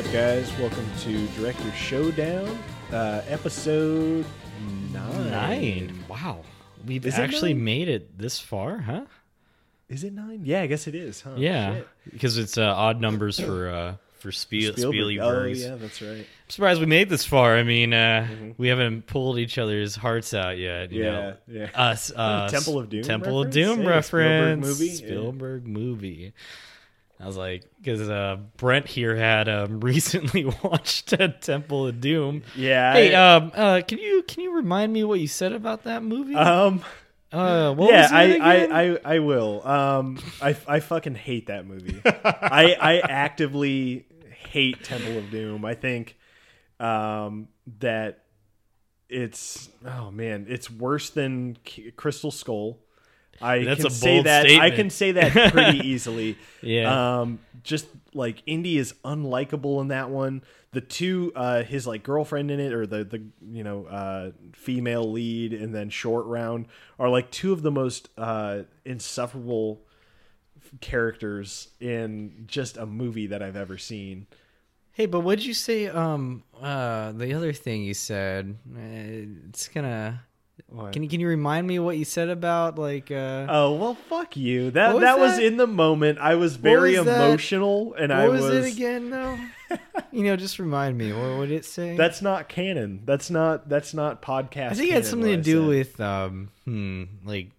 Up, guys? Welcome to Director Showdown, uh, episode nine. Nine. Wow. We've Is actually nine? made it this far, huh? Is it nine? Yeah, I guess it is. Huh? yeah. Shit. Because it's uh, odd numbers for uh for Spiel Spielberg. Oh, yeah, that's right. I'm surprised we made this far. I mean, uh we haven't pulled each other's hearts out yet. You Yeah, know? yeah. Us, uh, Temple of Doom Temple of? Doom Hey, reference. Spielberg movie? Yeah. Spielberg movie. I was like, because uh, Brent here had um, recently watched uh, Temple of Doom. Yeah. Hey, I- um, uh, can you can you remind me what you said about that movie? um. uh, yeah, I. I, I, I will. Um, I, I fucking hate that movie. I, I actively hate Temple of Doom. I think, um, that it's oh man, it's worse than Crystal Skull. I That's can a say bold that. I can say that pretty easily. Yeah. Um, just like Indy is unlikable in that one. The two, uh, his like girlfriend in it, or the the you know uh, female lead, and then Short Round are like two of the most uh, insufferable characters in just a movie that I've ever seen. Hey, but what'd you say? Um, uh, the other thing you said, uh, it's gonna. What? Can you can you remind me what you said about like? Uh, Oh well, fuck you. That was that was in the moment. I was very was that? emotional, and what I was, was. it again? though? you know, just remind me. What would it say? That's not canon. That's not. That's not podcast. I think it had something to do with um, hmm, like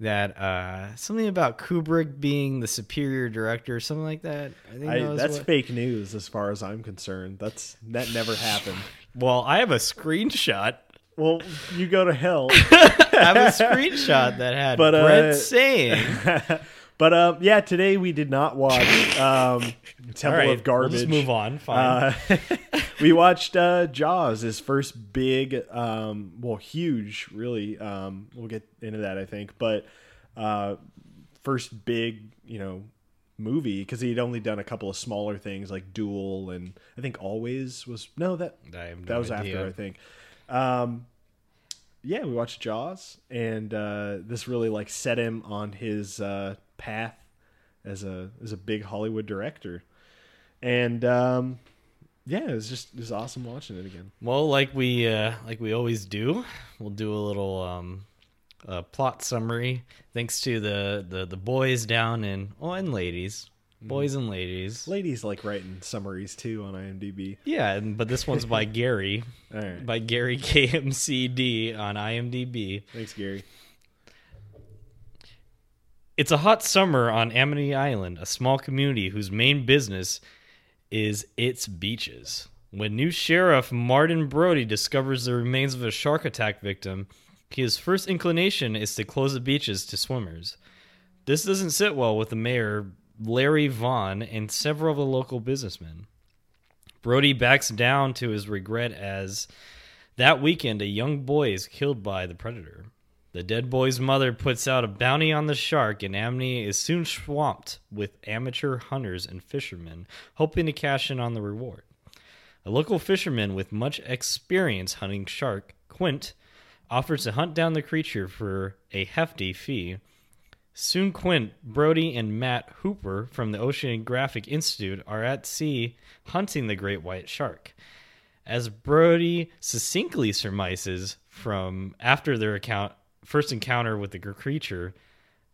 that. Uh, something about Kubrick being the superior director, something like that. I think I, that that's what- fake news as far as I'm concerned. That's that never happened. Well, I have a screenshot. Well, you go to hell. I have a screenshot that had But, uh, Brent saying. but um, yeah, today we did not watch um, Temple right, of Garbage. We'll just move on. Fine. Uh, we watched uh, Jaws, his first big, um, well, huge, really. Um, we'll get into that, I think, but uh, first big, you know, movie because he'd only done a couple of smaller things like Duel and I think Always was no that no that was idea. after I think. Um, yeah, we watched Jaws, and uh, this really like set him on his uh, path as a as a big Hollywood director, and um, yeah, it was just it was awesome watching it again. Well, like we uh, like we always do, we'll do a little um, uh, plot summary. Thanks to the, the the boys down in oh and ladies, Mm. boys and ladies. Ladies like writing summaries too on IMDb. Yeah, and, but this one's by Gary, All right, by Gary KMCD on IMDb. thanks, Gary. It's a hot summer on Amity Island, a small community whose main business is its beaches. When new sheriff Martin Brody discovers the remains of a shark attack victim, his first inclination is to close the beaches to swimmers. This doesn't sit well with the mayor, Larry Vaughn, and several of the local businessmen. Brody backs down to his regret as that weekend a young boy is killed by the predator. The dead boy's mother puts out a bounty on the shark, and Amity is soon swamped with amateur hunters and fishermen hoping to cash in on the reward. A local fisherman with much experience hunting shark, Quint, offers to hunt down the creature for a hefty fee. Soon Quint, Brody, and Matt Hooper from the Oceanographic Institute are at sea hunting the great white shark. As Brody succinctly surmises from after their account first encounter with the creature,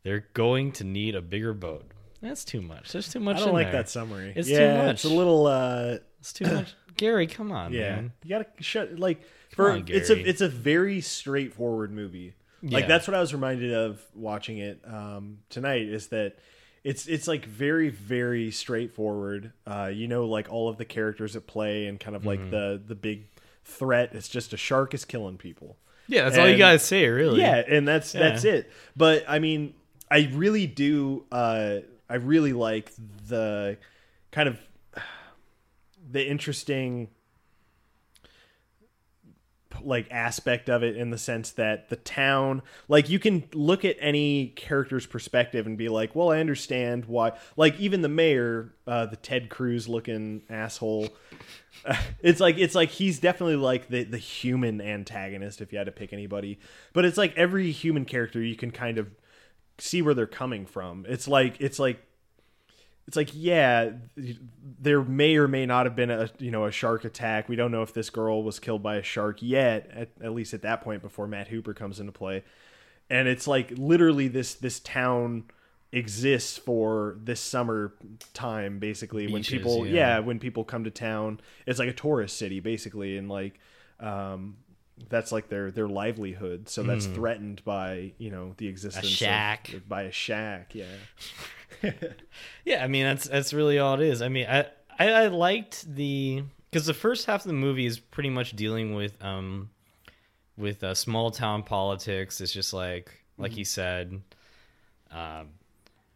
they're going to need a bigger boat. That's too much. There's too much I don't like there. that summary. It's too much. It's a little. Uh, It's too much. Gary, come on, yeah, man. you gotta shut like for on, it's a it's a very straightforward movie. Like that's what I was reminded of watching it um, tonight. Is that it's it's like very very straightforward. Uh, you know, like all of the characters at play and kind of Mm-hmm. like the the big threat. It's just a shark is killing people. Yeah, that's all you And- guys say, really. Yeah, and that's that's it. But I mean, I really do. Uh, I really like the kind of the interesting like aspect of it in the sense that the town like you can look at any character's perspective and be like well i understand why like even the mayor uh the ted cruz looking asshole. It's like it's like he's definitely like the the human antagonist if you had to pick anybody. But it's like every human character you can kind of see where they're coming from. It's like it's like it's like yeah, there may or may not have been a you know a shark attack. We don't know if this girl was killed by a shark yet, at, at least at that point before Matt Hooper comes into play. And it's like literally this this town exists for this summer time basically when people yeah. yeah when people come to town it's like a tourist city basically and like um that's like their their livelihood so that's threatened by you know the existence of- shack. by a shack yeah Yeah, I mean that's that's really all it is. I mean, I I, I liked the because the first half of the movie is pretty much dealing with um with uh, small town politics. It's just like like Mm-hmm. he said, um,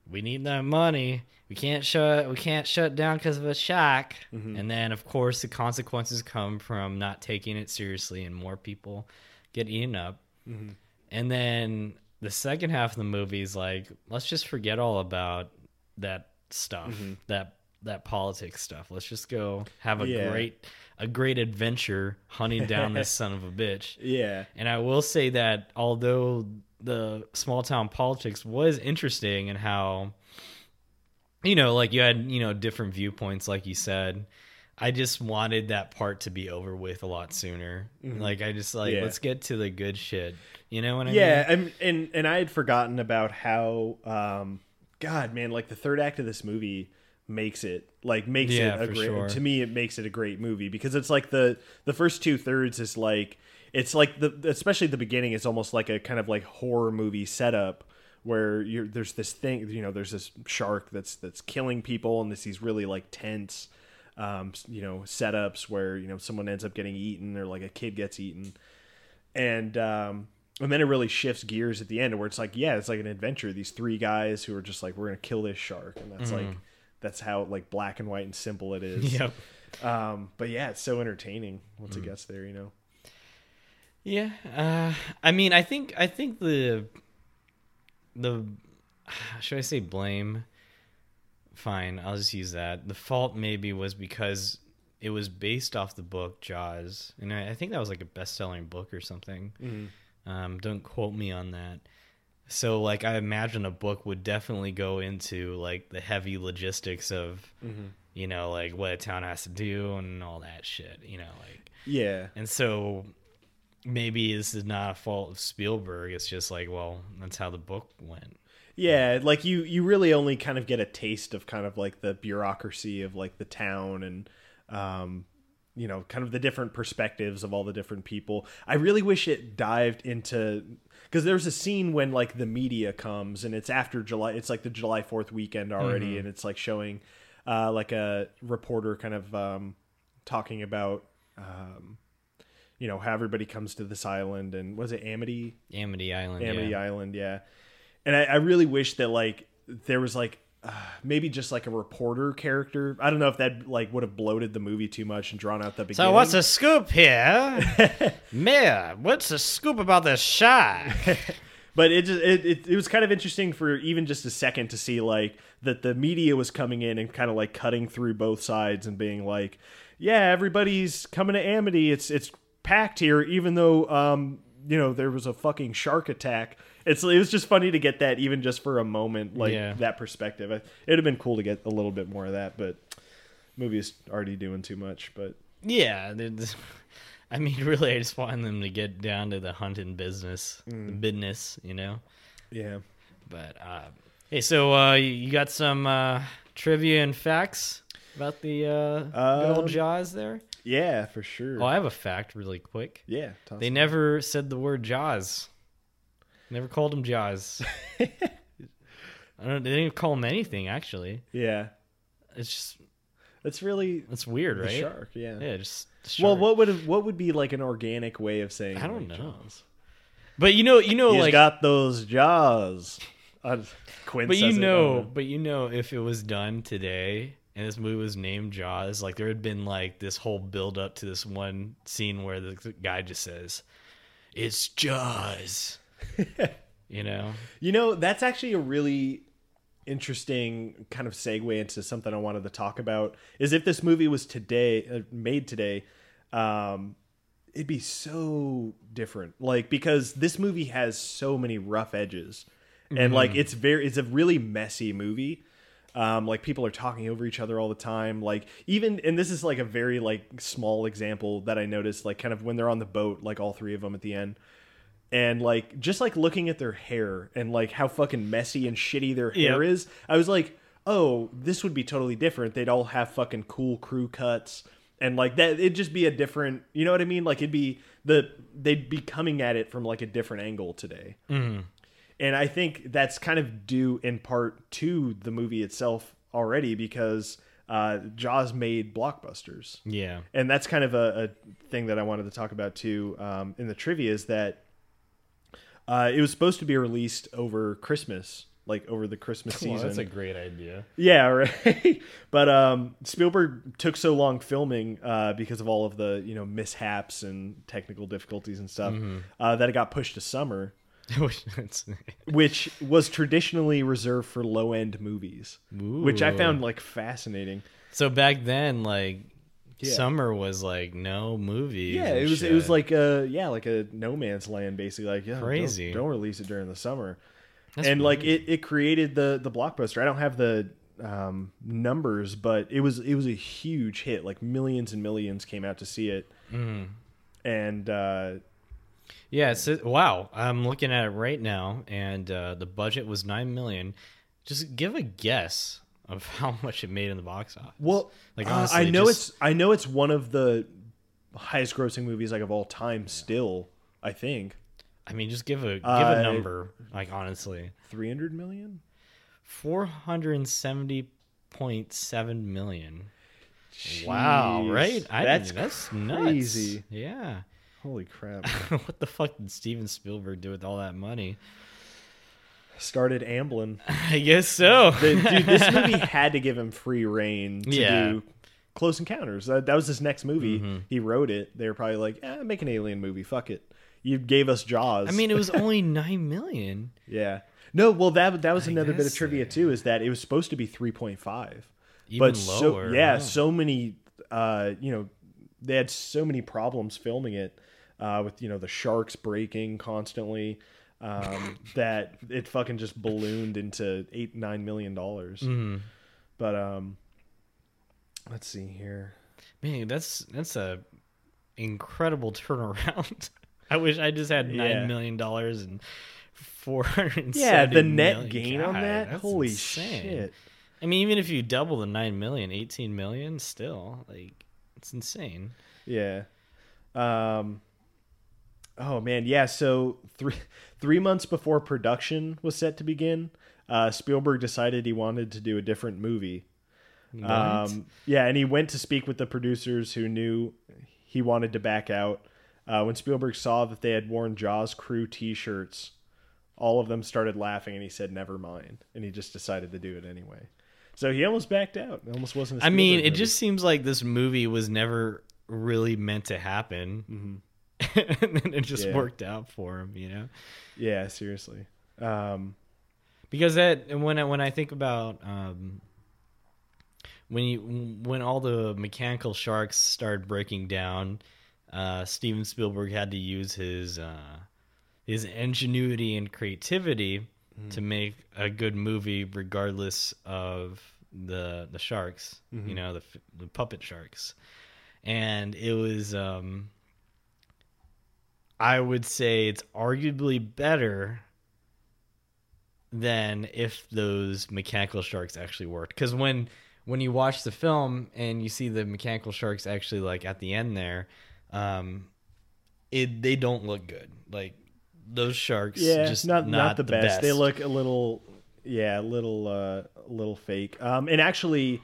we need that money. We can't shut we can't shut down because of a shock Mm-hmm. And then of course the consequences come from not taking it seriously, and more people get eaten up. Mm-hmm. And then the second half of the movie is like, let's just forget all about that stuff, Mm-hmm. that that politics stuff. Let's just go have a Yeah. great a great adventure hunting down this son of a bitch. yeah And I will say that although the small town politics was interesting and how you know, like you had, you know, different viewpoints like you said. I just wanted that part to be over with a lot sooner. Like I just like. Yeah. let's get to the good shit. You know what I mean? yeah mean? and, and and i had forgotten about how um god man like the third act of this movie makes it like makes Yeah, it a great sure. to me it makes it a great movie because it's like the the first two thirds is like it's like the especially the beginning is almost like a kind of like horror movie setup where you're there's this thing you know there's this shark that's that's killing people and this these really like tense um you know setups where you know someone ends up getting eaten or like a kid gets eaten. And um and then it really shifts gears at the end where it's like yeah it's like an adventure. These three guys who are just like we're gonna kill this shark. And that's like that's how like black and white and simple it is. Yep. um but yeah it's so entertaining once it gets there you know? Yeah, uh, I mean, I think I think the the should I say blame? Fine, I'll just use that. The fault maybe was because it was based off the book Jaws, and I, I think that was like a best-selling book or something. Um, don't quote me on that. So, like, I imagine a book would definitely go into like the heavy logistics of, you know, like what a town has to do and all that shit. You know, like yeah and so maybe this is not a fault of Spielberg. It's just like, well, that's how the book went. yeah like you you really only kind of get a taste of kind of like the bureaucracy of like the town and um you know kind of the different perspectives of all the different people i really wish it dived into because there's a scene when like the media comes and it's after july it's like the july 4th weekend already and it's like showing uh like a reporter kind of um talking about um you know how everybody comes to this island and was it amity Amity Island. Amity yeah. Island, yeah. And I, I really wish that like there was like uh, maybe just like a reporter character. I don't know if that like would have bloated the movie too much and drawn out the beginning. So what's the scoop here, Mayor? What's the scoop about this shark? but it just it, it it was kind of interesting for even just a second to see like that the media was coming in and kind of like cutting through both sides and being like, yeah, everybody's coming to Amity. It's it's packed here, even though um you know there was a fucking shark attack. It's it was just funny to get that even just for a moment, like Yeah. that perspective. I- It'd have been cool to get a little bit more of that, but movie's already doing too much. But yeah, I mean, really, I just want them to get down to the hunting business, the business, you know. yeah, But uh, hey, so uh, you got some uh, trivia and facts about the uh, Um, old Jaws there? Yeah, for sure. Oh, I have a fact, really quick. yeah, They never said the word Jaws. Never called him Jaws. I don't. They didn't even call him anything. Actually, yeah. it's just it's really it's weird, right? shark. Yeah. Yeah, just Well, what would what would be like an organic way of saying? I don't like, know. Jaws? But you know, you know, He's like, got those jaws. Uh, Quint but you know, but you know, if it was done today and this movie was named Jaws, like there had been like this whole build up to this one scene where the guy just says, "It's Jaws," you know. You know, that's actually a really interesting kind of segue into something I wanted to talk about. Is if this movie was today uh, made today, um, it'd be so different. Like because this movie has so many rough edges, and like it's very it's a really messy movie. Um, like people are talking over each other all the time. Like even, and this is like a very like small example that I noticed. Like kind of when they're on the boat, like all three of them at the end, and like just like looking at their hair and like how fucking messy and shitty their hair is. I was like, oh, this would be totally different. They'd all have fucking cool crew cuts. And like that, it'd just be a different, you know what I mean? Like it'd be the they'd be coming at it from like a different angle today. Mm-hmm. And I think that's kind of due in part to the movie itself already because uh, Jaws made blockbusters. Yeah. And that's kind of a, a thing that I wanted to talk about too um, in the trivia is that uh, it was supposed to be released over Christmas, like over the Christmas Well, season. that's a great idea. Yeah, right. but um, Spielberg took so long filming uh, because of all of the you know mishaps and technical difficulties and stuff Mm-hmm. uh, that it got pushed to summer, which was traditionally reserved for low end movies, which I found like fascinating. so back then, like Yeah. summer was like no movies. Yeah, it was it was like a yeah like a no man's land basically like yeah don't- Crazy. Don't, release it during the summer, That's and like it it created the the blockbuster. I don't have the um, numbers, but it was it was a huge hit. Like millions and millions came out to see it, Mhm. and uh, Yeah, so, wow. I'm looking at it right now, and uh, the budget was nine million. Just give a guess of how much it made in the box office. well, Like, uh, honestly, I know just- it's I know it's one of the highest grossing movies like of all time. Still, I think I mean, just give a give Uh, a number. Like honestly, three hundred million. four hundred seventy point seven million. Wow, right? I that's that's nuts. Yeah. Holy crap! what the fuck did Steven Spielberg do with all that money? Started Amblin. I guess so. The- dude, this movie had to give him free reign to Yeah. do Close Encounters. That, that was his next movie. Mm-hmm. He wrote it. They were probably like, eh, make an alien movie. Fuck it. You gave us Jaws. I mean, it was only nine million. yeah. No, well, that that was I another bit of trivia uh, too. Is that it was supposed to be three point five, Even but lower. so yeah, wow. so many. Uh, you know, they had so many problems filming it uh, with you know the sharks breaking constantly. Um, that it fucking just ballooned into eight nine million dollars. Mhm. But um, let's see here. Man, that's that's a incredible turnaround. I wish I just had Yeah. nine million dollars and four hundred. Yeah, the net gain on that. Holy insane. shit! I mean, even if you double the nine million, 18 million, still like it's insane. Yeah. Um. Oh man, yeah. So three three months before production was set to begin, uh, Spielberg decided he wanted to do a different movie. Um, yeah, and he went to speak with the producers who knew he wanted to back out. Uh, when Spielberg saw that they had worn Jaws crew T-shirts, all of them started laughing, and he said, "Never mind," and he just decided to do it anyway. So he almost backed out. It almost wasn't. a I mean, it movie. just seems like this movie was never really meant to happen, and then it just Yeah. worked out for him, you know. yeah, seriously. Um, because that when I, when I think about um, when you when all the mechanical sharks started breaking down, uh, Steven Spielberg had to use his uh, his ingenuity and creativity to make a good movie, regardless of the the sharks, you know, the the puppet sharks, and it was. Um, I would say it's arguably better than if those mechanical sharks actually worked. Because when when you watch the film and you see the mechanical sharks actually like at the end there, um, it they don't look good. Like those sharks, yeah, just not not, the, best. They look a little, yeah, a little, uh, a little fake. Um, and actually,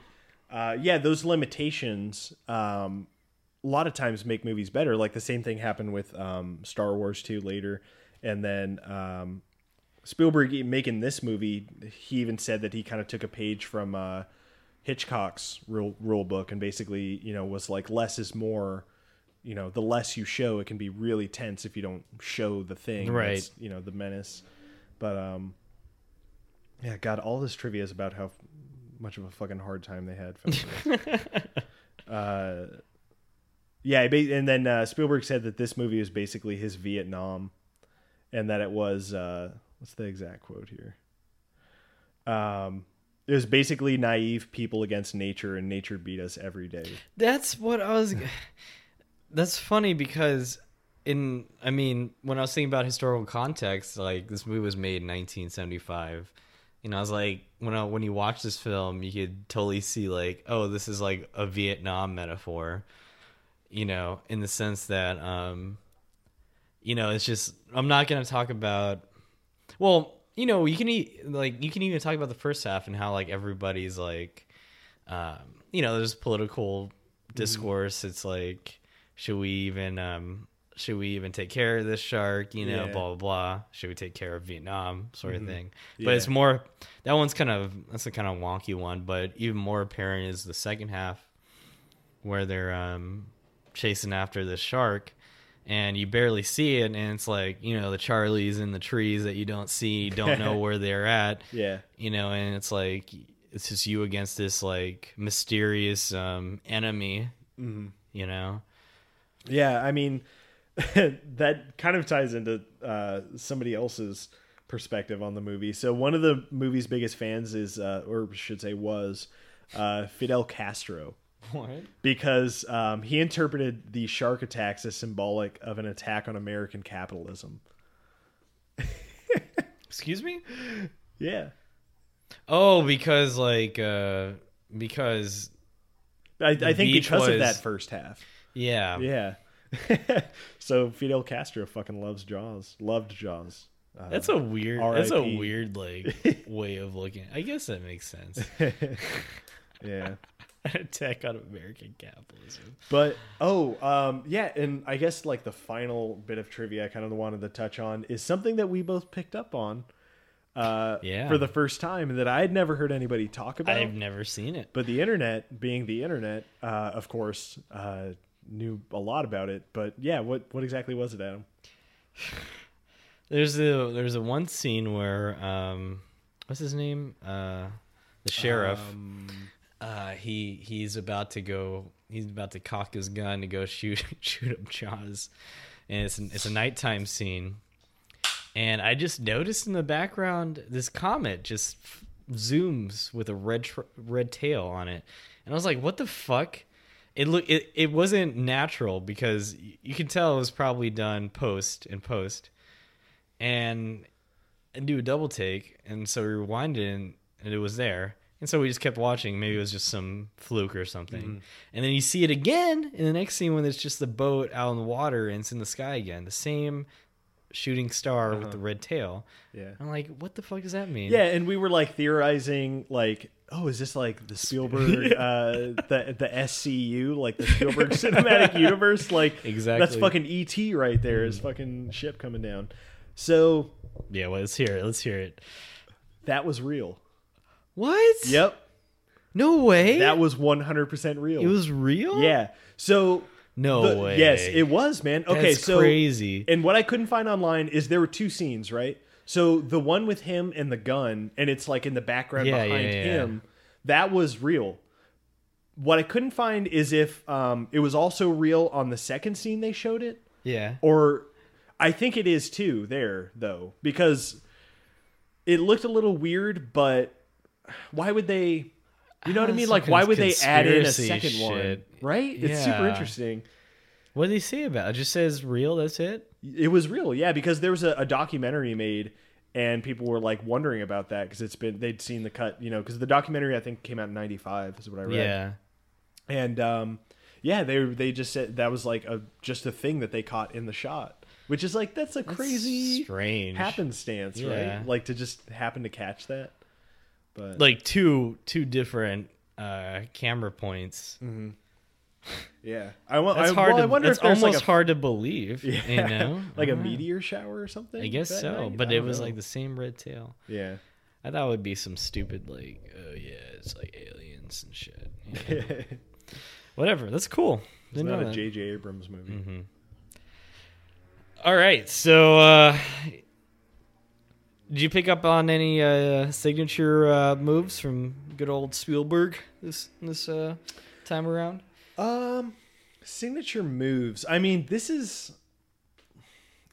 uh, yeah, those limitations, um, a lot of times make movies better. Like the same thing happened with um, Star Wars two later, and then um, Spielberg making this movie. He even said that he kind of took a page from uh, Hitchcock's rule rule book, and basically, you know, was like less is more. You know, the less you show, it can be really tense if you don't show the thing, Right. You know, the menace. But um, yeah, God, all this trivia is about how much of a fucking hard time they had. uh, yeah, and then uh, Spielberg said that this movie was basically his Vietnam, and that it was uh, what's the exact quote here? Um, it was basically naive people against nature, and nature beat us every day. That's what I was. That's funny because in I mean when I was thinking about historical context, like this movie was made in 1975. You know, I was like when I, when you watch this film, you could totally see like, oh, this is like a Vietnam metaphor. You know, in the sense that, um, you know, it's just I'm not gonna talk about. Well, you know, you can eat like you can even talk about the first half and how like everybody's like, um, you know, there's political discourse. It's like, should we even um should we even take care of this shark? You know, Yeah. blah blah blah. Should we take care of Vietnam? Sort of thing. Yeah. But it's more that one's kind of that's a kind of wonky one. But even more apparent is the second half, where they're um chasing after this shark. And you barely see it, and it's like you know the Charlies in the trees that you don't see, don't know where they're at Yeah, you know and it's like it's just you against this like mysterious um enemy you know yeah. I mean, that kind of ties into uh, somebody else's perspective on the movie. So one of the movie's biggest fans is, uh, or should say, was uh, Fidel Castro. What because um, he interpreted the shark attacks as symbolic of an attack on American capitalism. excuse me Yeah, oh because like uh because I, I think because of that first half. yeah Yeah. so Fidel Castro fucking loves Jaws. Loved Jaws. Uh, that's a weird that's a weird like way of looking i guess that makes sense yeah. An attack on american capitalism But oh, um, yeah, and I guess like the final bit of trivia I kind of wanted to touch on is something that we both picked up on. Uh, Yeah. For the first time that I had never heard anybody talk about. i've never seen it But the internet, being the internet, uh, of course, uh, knew a lot about it. But yeah, what what exactly was it, Adam? There's a there's a one scene where um what's his name? Uh the sheriff. Um, uh he he's about to go he's about to cock his gun to go shoot shoot up Jaws. And it's it's a nighttime scene. And I just noticed in the background this comet just zooms with a red red tail on it. And I was like, "What the fuck?" It look it, it wasn't natural because you can tell it was probably done post and post and and do a double take and so we rewinded and, and it was there and so we just kept watching. Maybe it was just some fluke or something. Mm-hmm. And then you see it again in the next scene when it's just the boat out in the water and it's in the sky again. The same shooting star with the uh-huh. red tail. Yeah. i'm like what the fuck does that mean? Yeah, and we were like theorizing, like, oh, is this like the Spielberg, uh, the the SCU, like the Spielberg Cinematic Universe? Like, exactly, that's fucking ET right there. His mm. fucking ship coming down. So yeah well let's hear it. Let's hear it. That was real. What Yep, no way that was one hundred percent real. it was real Yeah. So no the- way Yes, it was, man. Okay, That's so crazy And what I couldn't find online is there were two scenes, right? So the one with him and the gun, and it's like in the background Yeah, behind yeah, yeah. him, that was real. What I couldn't find is if um, it was also real on the second scene they showed it, yeah or I think it is too there though, because it looked a little weird. But why would they? You know what I mean? Like, why would they add in a second one? shit. Right? It's super interesting. What did he say about it? It just says real, that's it? It was real, yeah, because there was a, a documentary made, and people were like wondering about that because it's been they'd seen the cut, you know, because the documentary I think came out in '95 is what I read, Yeah. and um, yeah, they they just said that was like a just a thing that they caught in the shot, which is like that's a crazy strange. happenstance, Yeah. right? Like to just happen to catch that, but Like two two different uh camera points. yeah, I want. That's I, hard well, to I wonder if there's almost like a, hard to believe. You know? like a know. meteor shower or something. I guess so. night? But it was know. like the same red tail. yeah. I thought it would be some stupid like, oh yeah, it's like aliens and shit. you know? Whatever. That's cool. It's Didn't a. J.J. Abrams movie. Mm-hmm. All right. So, uh, did you pick up on any uh, signature uh, moves from good old Spielberg this this uh, time around? Um, signature moves. I mean, this is.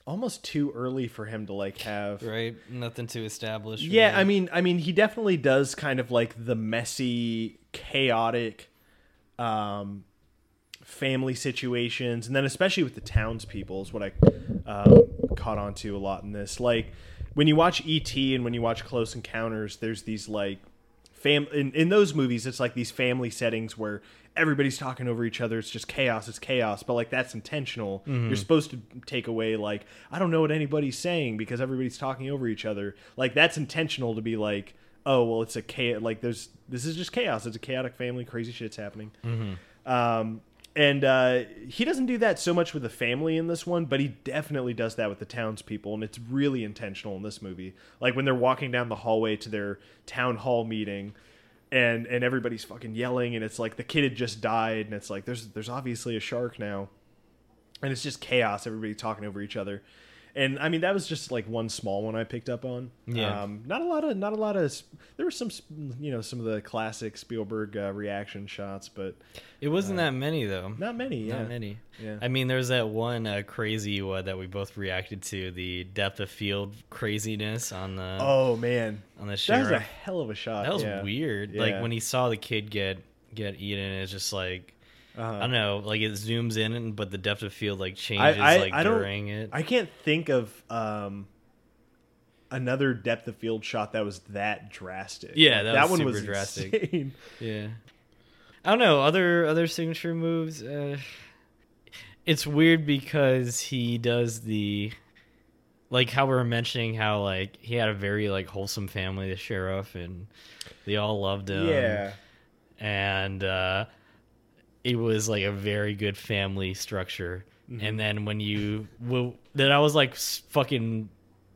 almost too early for him to like have right? Nothing to establish. Yeah, really. I mean, I mean, he definitely does kind of like the messy, chaotic, um, family situations, and then especially with the townspeople is what I um, caught on to a lot in this. Like when you watch ET and when you watch Close Encounters, there's these like fam in, in those movies. It's like these family settings where everybody's talking over each other. It's just chaos. It's chaos, but like that's intentional. You're supposed to take away like I don't know what anybody's saying because everybody's talking over each other. Like that's intentional to be like, oh well, it's a chaos. Like there's this is just chaos. It's a chaotic family. Crazy shit's happening. Um, and uh, he doesn't do that so much with the family in this one, but he definitely does that with the townspeople, and it's really intentional in this movie. Like when they're walking down the hallway to their town hall meeting, and and everybody's fucking yelling, and it's like the kid had just died, and it's like there's there's obviously a shark now, and it's just chaos. Everybody talking over each other. And I mean that was just like one small one I picked up on. Yeah. Um, not a lot of not a lot of there were some you know some of the classic Spielberg uh, reaction shots, but it wasn't that many though. not many. Yeah. Not many. Yeah. I mean, there's that one uh, crazy one that we both reacted to, the depth of field craziness on the Oh man, on the that was a hell of a shot. that was yeah. weird. Yeah. Like when he saw the kid get get eaten, it's just like Uh-huh. I don't know, like it zooms in, and but the depth of field like changes I, like I during it. I can't think of um, another depth of field shot that was that drastic. Yeah, Like, that that was one super was drastic. insane. Yeah. I don't know other other signature moves. Uh, it's weird because he does the like how we were mentioning how like he had a very like wholesome family, the sheriff, and they all loved him. yeah, and uh, it was like a very good family structure. Mm-hmm. And then when you well, then I was like fucking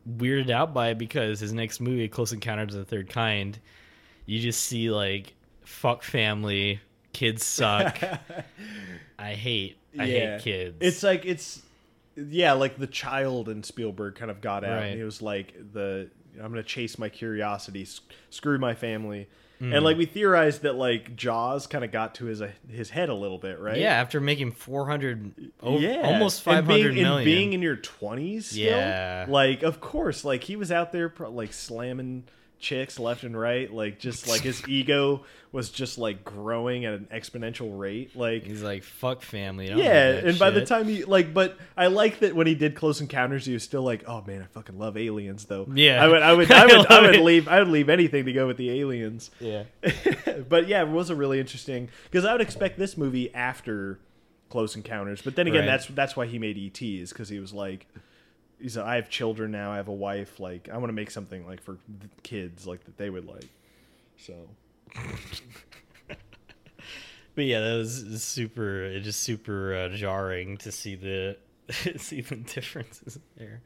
weirded out by it because his next movie, Close Encounters of the Third Kind, you just see like fuck family, kids suck. I hate, I Yeah. hate kids. It's like it's yeah, like the child in Spielberg kind of got out. Right. And it was like the I'm gonna chase my curiosity, s- screw my family, Mm-hmm. and like we theorized that like Jaws kind of got to his uh, his head a little bit, right? yeah. After making four hundred, yeah, almost And being- hundred and million. being in your twenties, Yeah. Like, of course, like he was out there pro- like slamming chicks left and right, like just like his ego was just like growing at an exponential rate, like. He's like fuck family. Yeah, and by the time he like, but I like that when he did Close Encounters, he was still like, "Oh man, I fucking love aliens." Though, Yeah. I would, I would, I would, I would it. leave, I would leave anything to go with the aliens. yeah. but yeah, it was a really interesting because I would expect this movie after Close Encounters, but then again, Right. that's that's why he made ETs because he was like, he's I have children now, I have a wife, like I want to make something like for the kids, like that they would like. So But yeah, that was super. It just super uh, jarring to see the see the differences there.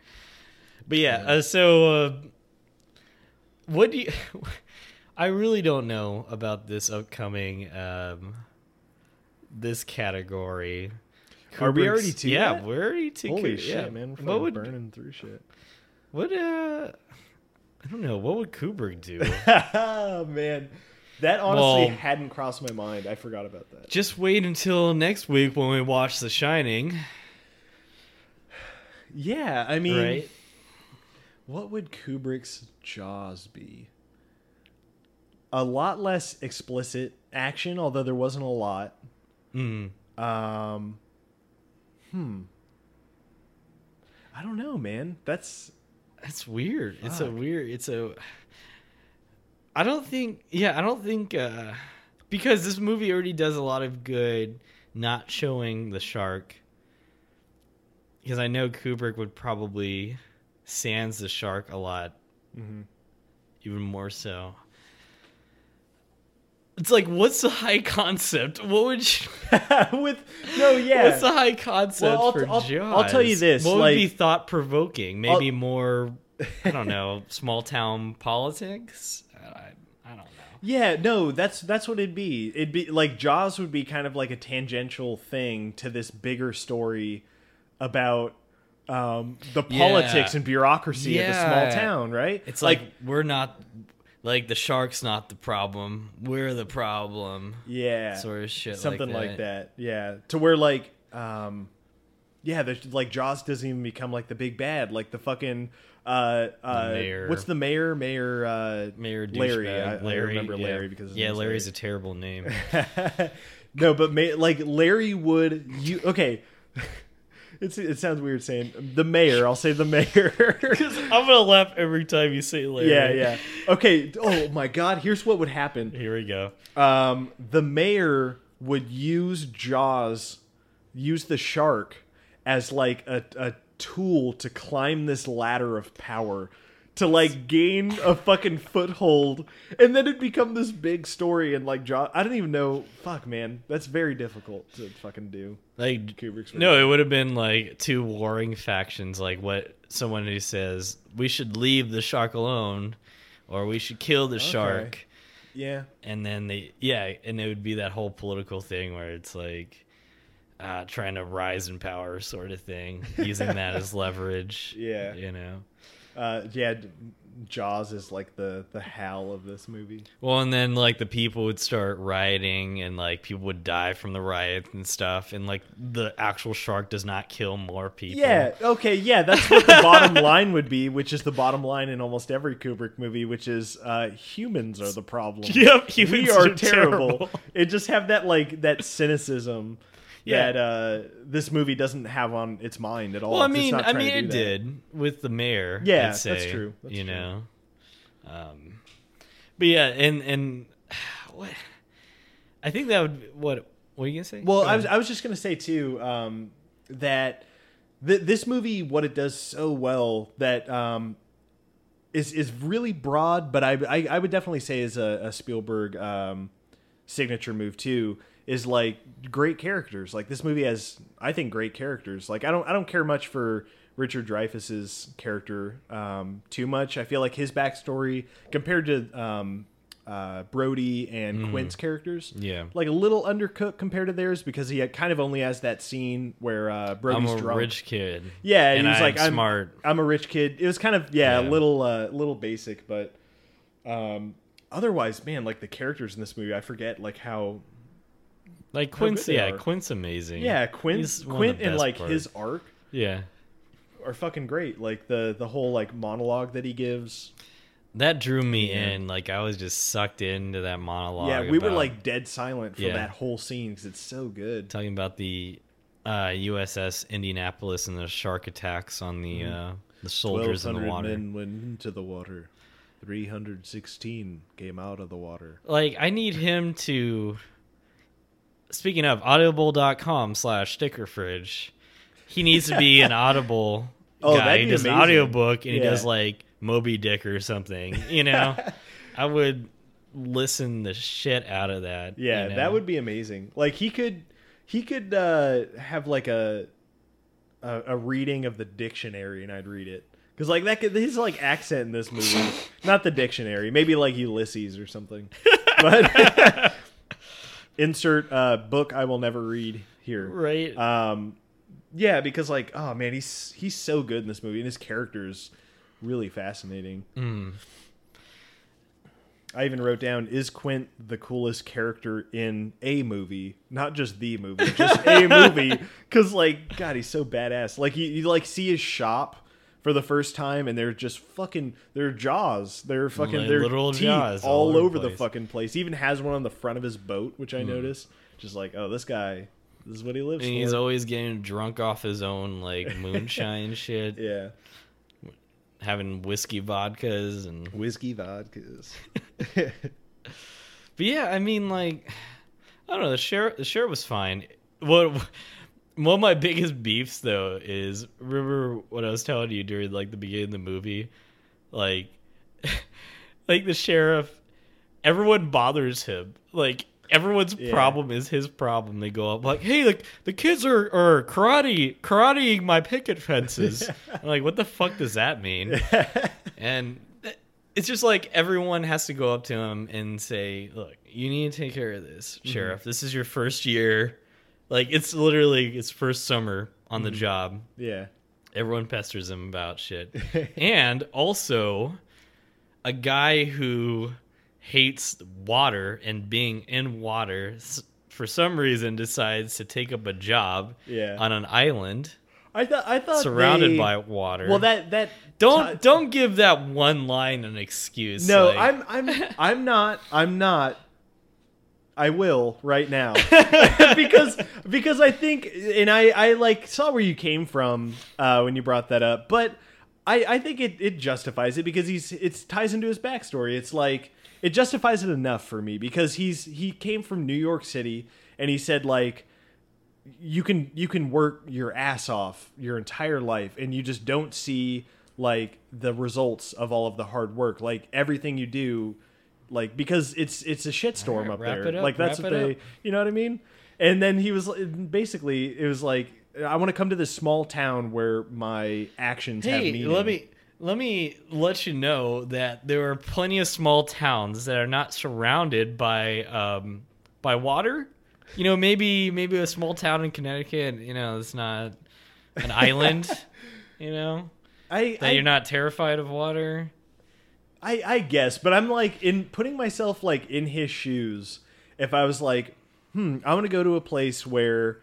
But yeah, uh, so uh, what do you? I really don't know about this upcoming um, this category. Are we already to Yeah, that? we're already to. holy Ku- shit, yeah. man, we're What would burning through shit. what? Uh, I don't know. What would Kubrick do? oh man, that honestly Well- hadn't crossed my mind. I forgot about that. Just wait until next week when we watch The Shining, Yeah, I mean, right? what would Kubrick's Jaws be? A lot less explicit action, although there wasn't a lot. Mm. Um, hmm. I don't know, man. That's That's weird. It's a weird. It's a. I don't think. Yeah, I don't think. uh Because this movie already does a lot of good not showing the shark. Because I know Kubrick would probably sands the shark a lot, Mhm. even more so. It's like, what's the high concept? What would you, with no, yeah. What's the high concept Well, I'll- for I'll- Jaws? I'll tell you this, What like- would be thought provoking? Maybe I'll- more. I don't know. Small town politics. I, I don't know. Yeah, no, that's that's what it'd be. It'd be like Jaws would be kind of like a tangential thing to this bigger story about um, the Yeah. politics and bureaucracy of a small town, right? It's like, we're not like the shark's not the problem. We're the problem. yeah, Sort of shit. something like like that. Yeah, to where like um, yeah, there's like Jaws doesn't even become like the big bad, like the fucking uh uh mayor. what's the mayor? Mayor uh Mayor Larry. I, I Larry, remember yeah. Larry because yeah, Larry's a terrible name. no, but ma- like Larry would you okay. It's, it sounds weird saying the mayor. I'll say the mayor. I'm gonna laugh every time you say Larry. yeah, yeah. Okay. Oh my God. Here's what would happen. Here we go. um, the mayor would use Jaws, use the shark as like a, a tool to climb this ladder of power, to like gain a fucking foothold, and then it become this big story and like Jaws. I don't even know. Fuck, man, that's very difficult to fucking do. Like Kubrick's no, it would have been like two warring factions. Like what someone who says we should leave the shark alone, or we should kill the shark. Yeah. and then they yeah and it would be that whole political thing where it's like uh, trying to rise in power sort of thing using that as leverage Yeah. you know Uh, yeah. Jaws is like the the Hal of this movie. well and then like the people would start rioting and like people would die from the riots and stuff and like the actual shark does not kill more people Yeah, okay, yeah, that's what the bottom line would be, which is the bottom line in almost every Kubrick movie, which is uh, humans are the problem. Yep, we are are terrible. terrible. It just have that like that cynicism Yeah. that uh, this movie doesn't have on its mind at all. well i mean not i mean it that. did with the mayor Yeah, I'd that's true. That's you true. know um but yeah and and what i think that would what what are you gonna say Well, Go I was. I was just gonna say too um, that th- this movie, what it does so well, that um, is is really broad, but I I, I would definitely say is a, a Spielberg um, signature move too. Is like great characters. Like this movie has, I think, great characters. Like I don't I don't care much for Richard Dreyfuss's character um, too much. I feel like his backstory compared to um, uh, Brody and Quint's characters, Yeah. like a little undercooked compared to theirs because he kind of only has that scene where uh, I'm Brody's a drunk. rich kid. yeah, and, and he was I'm like, "I'm smart." I'm a rich kid." It was kind of yeah, a little uh, little basic, but um, otherwise, man, like the characters in this movie, I forget like how Like Quint's, yeah. Quint's amazing. yeah Quint He's Quint and like parts. his arc yeah. are fucking great. Like the the whole like monologue that he gives. That drew me Yeah. in. Like I was just sucked into that monologue. yeah, we were like dead silent for Yeah. that whole scene because it's so good. talking about the uh, USS Indianapolis and the shark attacks on the uh, the soldiers in the 1200 water. men went into the water. 316 came out of the water. Like I need him to. Speaking of audible.com slash sticker fridge, he needs to be an Audible Oh, guy. He does an audiobook and he does like Moby Dick or something. You know, I would listen the shit out of that. Yeah, you know? that would be amazing. Like he could he could uh have like a a, a reading of the dictionary and I'd read it. Cuz like that could, his like accent in this movie, not the dictionary, maybe like Ulysses or something. But insert uh book I will never read here. right. Um yeah, because like oh man, he's he's so good in this movie and his character's really fascinating. Mm. I even wrote down is Quint the coolest character in a movie, not just the movie, just a movie cuz like god, he's so badass. Like you, you like see his shop for the first time and they're just fucking they're jaws. They're fucking they're literal teeth jaws all, all over the place. fucking place. He even has one on the front of his boat, which I hmm. noticed. Just like, oh, this guy this is what he lives And for. he's always getting drunk off his own like moonshine shit, yeah. having whiskey vodkas and Whiskey vodkas. But yeah, I mean, like, I don't know. The share the share was fine. What one of my biggest beefs though is remember what I was telling you during like the beginning of the movie, like, like the sheriff, everyone bothers him. Like everyone's Yeah. problem is his problem. They go up like, hey, the the kids are are karate karateing my picket fences. I'm like, what the fuck does that mean? and it's just like everyone has to go up to him and say, "Look, you need to take care of this, Mm-hmm. sheriff. This is your first year. Like it's literally his first summer on the mm. job. yeah. Everyone pesters him about shit, and also a guy who hates water and being in water for some reason decides to take up a job Yeah. on an island I thought I thought surrounded they- by water. Well, that that don't don't give that one line an excuse. No, like- I'm I'm I'm not I'm not. I will right now because because I think and I I like saw where you came from uh, when you brought that up, but I I think it it justifies it because he's it ties into his backstory. It's like it justifies it enough for me because he's he came from New York City and he said like you can you can work your ass off your entire life and you just don't see like the results of all of the hard work like everything you do like because it's it's a shitstorm Alright, up there up, like that's what they up. you know what i mean and then he was basically it was like i want to come to this small town where my actions have Hey, meaning let me let me let you know that there are plenty of small towns that are not surrounded by um by water. You know, maybe maybe a small town in Connecticut. You know, it's not an island. You know, I, that I you're not terrified of water. I, I guess, but I'm like in putting myself like in his shoes. If I was like, hmm, I want to go to a place where,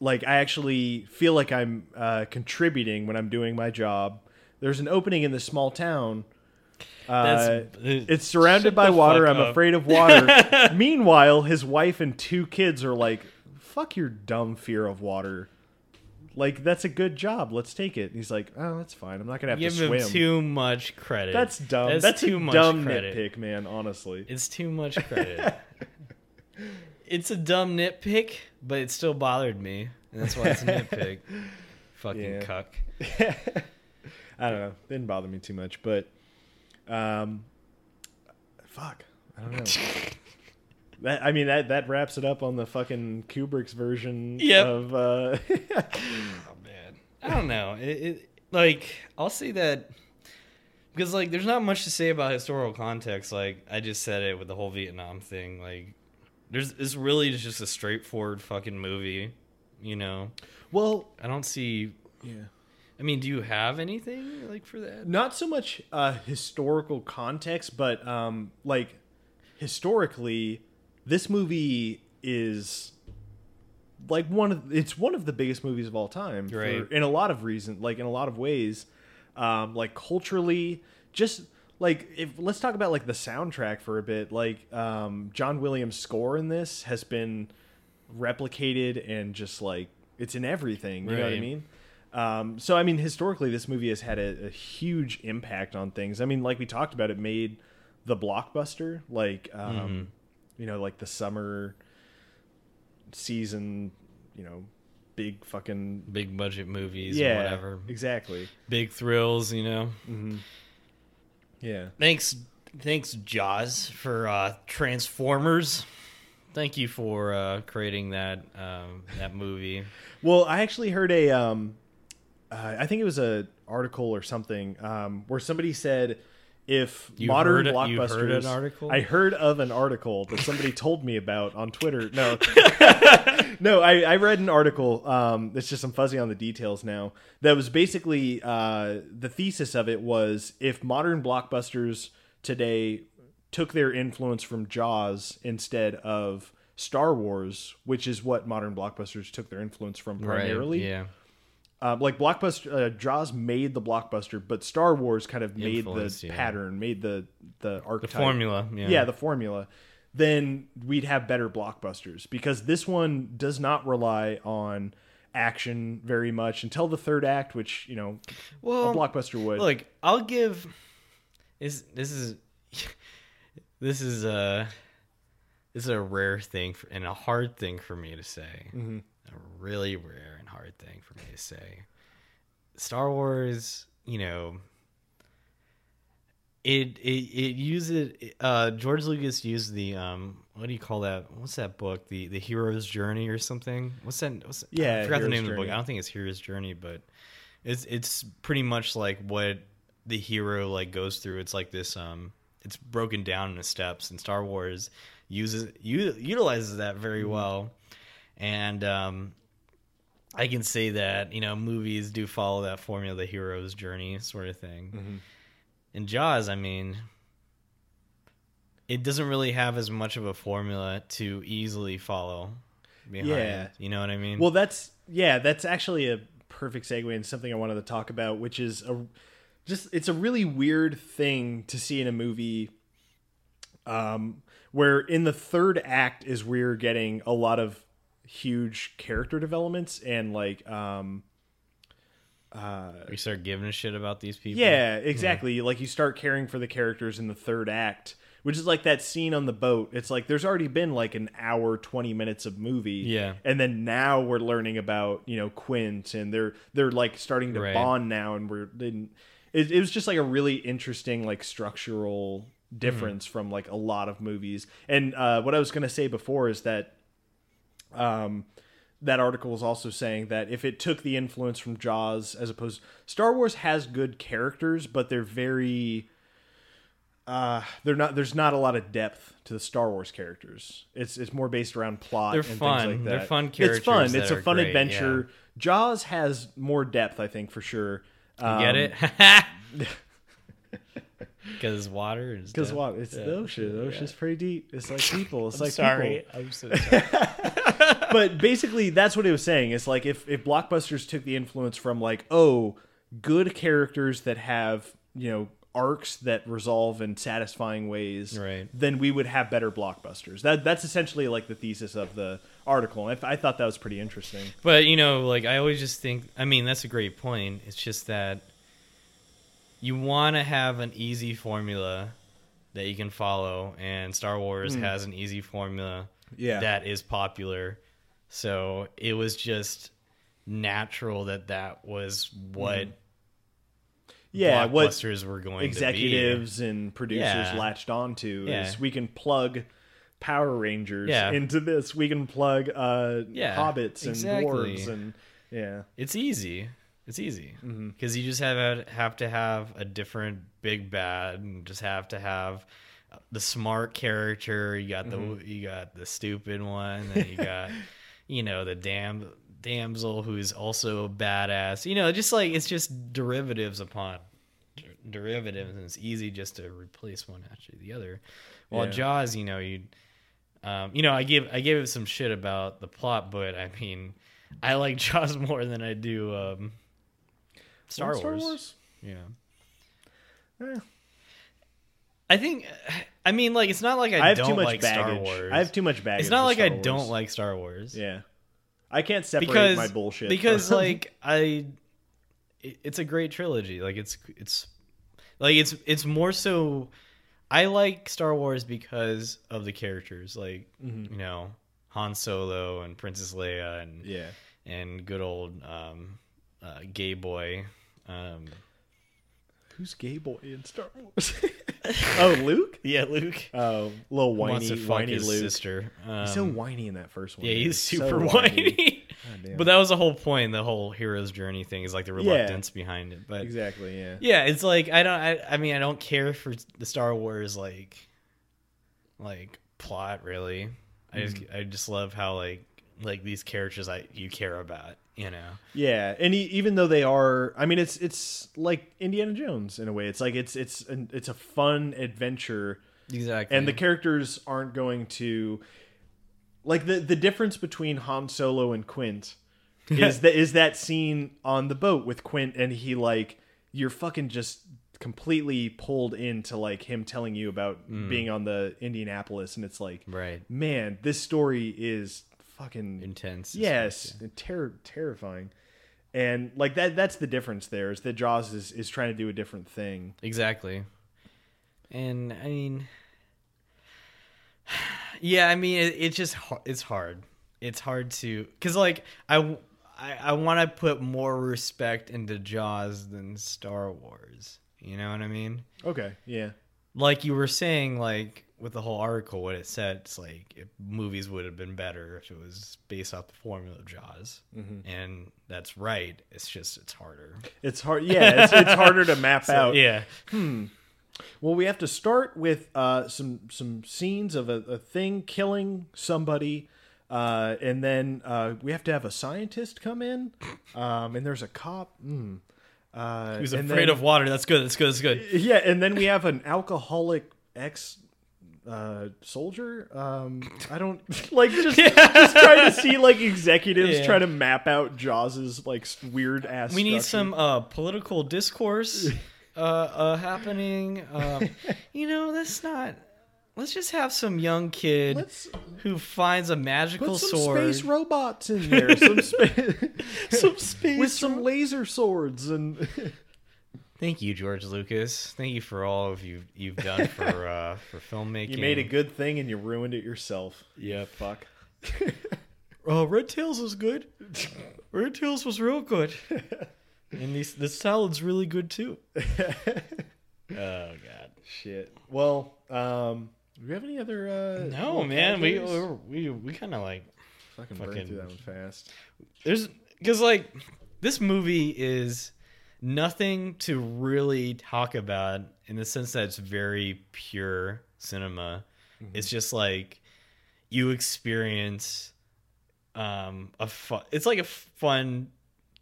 like, I actually feel like I'm uh, contributing when I'm doing my job. There's an opening in this small town. Uh, it's surrounded by water. I'm up. afraid of water. Meanwhile, his wife and two kids are like, "Fuck your dumb fear of water." Like that's a good job. Let's take it. And he's like, "Oh, that's fine. I'm not gonna have Give to him swim." too much credit. That's dumb. That's, That's, too a much dumb credit. nitpick, man. Honestly, It's too much credit. it's a dumb nitpick, but it still bothered me, and that's why it's a nitpick. Fucking cuck. I don't know. Didn't bother me too much, but um, fuck, I don't know. That I mean that that wraps it up on the fucking Kubrick's version Yep. of. Uh, Oh man, I don't know. It, it like I'll say that because like there's not much to say about historical context. Like I just said it with the whole Vietnam thing. Like there's it's really just a straightforward fucking movie. You know, well, I don't see. yeah. I mean, do you have anything like for that? Not so much uh, historical context, but um, like historically, this movie is like one of it's one of the biggest movies of all time for- in a lot of reasons like in a lot of ways. Um like culturally just like if let's talk about like the soundtrack for a bit. Like um john williams score in this has been replicated and just like it's in everything you know what i mean? Um so i mean historically this movie has had a, a huge impact on things. I mean like we talked about it made the blockbuster like um Mhm. You know like the summer season, you know, big fucking Big budget movies, yeah, or whatever. exactly. Big thrills, you know. hmm Yeah, Thanks, thanks, Jaws, for uh, Transformers. Thank you for uh, creating that um, that movie. Well, I actually heard a, um, uh, I think it was a article or something um, where somebody said if You modern heard- blockbusters. heard an article? I heard of an article that somebody told me about on Twitter. No, no, I, I read an article. Um, it's just I'm fuzzy on the details now. That was basically uh, the thesis of it was if modern blockbusters today took their influence from Jaws instead of Star Wars, which is what modern blockbusters took their influence from primarily. yeah. Um, like blockbuster, uh, Jaws made the blockbuster, but Star Wars kind of made the yeah. pattern, made the the archetype, The archetype, formula. Yeah. yeah. the formula. Then we'd have better blockbusters because this one does not rely on action very much until the third act, which you know well, a blockbuster would. Look, I'll give. Is this is this is a this is a rare thing for, and a hard thing for me to say. Mhm. A really rare and hard thing for me to say. Star Wars, you know, it it it uses uh George Lucas used the um what do you call that? What's that book? The the hero's journey or something? What's that? What's Yeah, I forgot the Hero's name of the book. I don't think it's Hero's Journey, but it's it's pretty much like what the hero like goes through. It's like this um it's broken down into steps and Star Wars uses u- utilizes that very well. And um I can say that, you know, movies do follow that formula, the hero's journey sort of thing. Mhm. In Jaws, I mean, it doesn't really have as much of a formula to easily follow behind. Yeah. You know what I mean? Well, that's yeah, that's actually a perfect segue into something I wanted to talk about, which is a just it's a really weird thing to see in a movie um where in the third act is where you're getting a lot of huge character developments and like um uh We start giving a shit about these people. yeah, exactly. Like you start caring for the characters in the third act, which is like that scene on the boat. It's like there's already been like an hour, 20 minutes of movie. Yeah. And then now we're learning about, you know, Quint and they're they're like starting to Right. bond now and we're then it, it was just like a really interesting like structural difference from like a lot of movies. And uh what I was to say before is that um that article was also saying that if it took the influence from Jaws as opposed Star Wars has good characters, but they're very uh they're not there's not a lot of depth to the Star Wars characters. It's it's more based around plot They're and fun. things like that. They're fun characters. It's fun. It's a fun great, adventure. Jaws has more depth, I think, for sure. Um, Get it? Because water is Because what? It's the ocean. The ocean's pretty deep. It's like people. It's I'm like sorry. people. I'm so sorry. but basically that's what it was saying it's like if, if blockbusters took the influence from like oh good characters that have you know arcs that resolve in satisfying ways Right. then we would have better blockbusters that that's essentially like the thesis of the article and I, I thought that was pretty interesting But you know, like I always just think. I mean, that's a great point. It's just that you want to have an easy formula that you can follow, and Star Wars hmm. has an easy formula Yeah. that is popular. So it was just natural that that was what yeah what blockbusters were going executives and producers Yeah. latched onto Yeah. is we can plug Power Rangers Yeah. into this. We can plug uh, Yeah, hobbits and exactly. dwarves and yeah. It's easy. It's easy Mm-hmm. because you just have have to have a different big bad, and just have to have the smart character. You got the Mm-hmm. you got the stupid one, and you got you know the damn damsel who's also a badass. You know, just like it's just derivatives upon der- derivatives, and it's easy just to replace one after the other. While Yeah. Jaws, you know, you um, you know, I give I gave it some shit about the plot, but I mean, I like Jaws more than I do um, Star, Star Wars. Wars? Yeah. Eh. I think, I mean, like it's not like I, I have don't too much like baggage. Star Wars. I have too much baggage. It's not like I don't like Star Wars. Yeah, I can't separate because my bullshit because from- like I, it's a great trilogy. Like it's it's like it's it's more so. I like Star Wars because of the characters, like Mm-hmm. you know Han Solo and Princess Leia and yeah. and good old um, uh, gay boy. Um, Who's gay boy in Star Wars? oh, Luke. yeah, Luke Oh, little wants whiny, to fuck whiny his Luke. sister. Um, He's so whiny in that first one. yeah, he's So super whiny. damn. but that was the whole point. The whole hero's journey thing is like the reluctance behind it. But Exactly. Yeah. yeah, it's like I don't. I, I mean, I don't care for the Star Wars like like plot really. I just Mm. I just love how like like these characters I you care about. You know. Yeah, and e even though they are, I mean, it's it's like Indiana Jones in a way. It's like it's it's an, it's a fun adventure, Exactly. and the characters aren't going to like the the difference between Han Solo and Quint is that is that scene on the boat with Quint, and he like you're fucking just completely pulled into like him telling you about mm. being on the Indianapolis, and it's like, right. man, this story is fucking Intense. yes and terror terrifying and like that that's the difference there is that jaws is, is trying to do a different thing. Exactly. And I mean, yeah, I mean, it, it's just it's hard. It's hard to because like I I want to put more respect into Jaws than Star Wars. You know what I mean? okay yeah Like you were saying, like with the whole article, what it said, it's like if movies would have been better if it was based off the formula of Jaws, and that's right. It's just it's harder. it's hard yeah it's, it's harder to map So, out yeah, Hmm. well we have to start with uh some some scenes of a, a thing killing somebody uh and then uh we have to have a scientist come in um and there's a cop mm. uh Who's afraid then- of water? That's good. That's good. That's good. yeah and then we have an alcoholic ex uh, soldier. Um, I don't like just just trying to see like executives Yeah. try to map out Jaws's like weird ass. we need some uh, political discourse uh, uh, happening. Um, you know, that's not. Let's just have some young kid Let's who finds a magical sword. space robots in there. Some space, some space with some laser swords and. Thank you, George Lucas. Thank you for all of you you've done for uh, for filmmaking. You made a good thing and you ruined it yourself. Yeah, Fuck. Uh, Red Tails was good. Red Tails was real good. and these the salad's really good too. oh god. Shit. Well, um, do we have any other? Uh, No, man, we categories? we we kind of like fucking, fucking- burned through that one fast. there's because like this movie is nothing to really talk about in the sense that it's very pure cinema. It's just like you experience um a fun. It's like a fun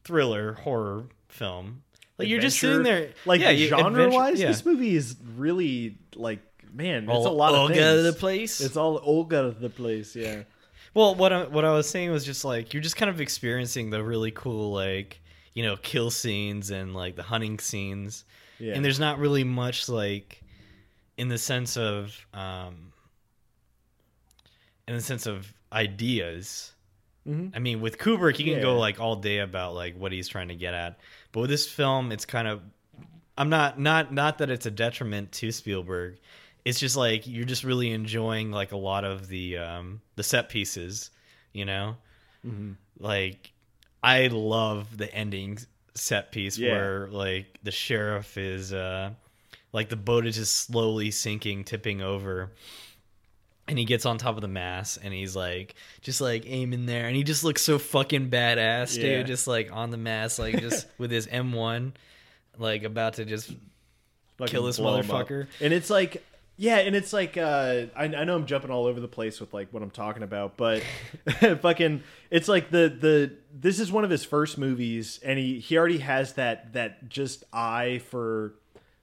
thriller horror film. Like you're just sitting there, Like yeah, genre wise, yeah. this movie is really like man, it's all, a lot all of things. the place. It's all Olga the place, yeah. Well, what I, what I was saying was just like you're just kind of experiencing the really cool like you know kill scenes and like the hunting scenes, Yeah. and there's not really much like in the sense of um in the sense of ideas. Mhm. I mean, with Kubrick, you can Yeah. go like all day about like what he's trying to get at, but with this film, it's kind of I'm not not not that it's a detriment to Spielberg. It's just like you're just really enjoying like a lot of the um the set pieces, you know? Mhm. Like I love the ending set piece Yeah. where like the sheriff is uh like the boat is just slowly sinking, tipping over. And he gets on top of the mast and he's like just like aiming there and he just looks so fucking badass, Yeah. dude. Just like on the mast, like just with his M one, like about to just Fucking kill this blow 'em up. motherfucker. And it's like yeah, and it's like uh I, I know I'm jumping all over the place with like what I'm talking about, but fucking it's like the the this is one of his first movies and he he already has that that just eye for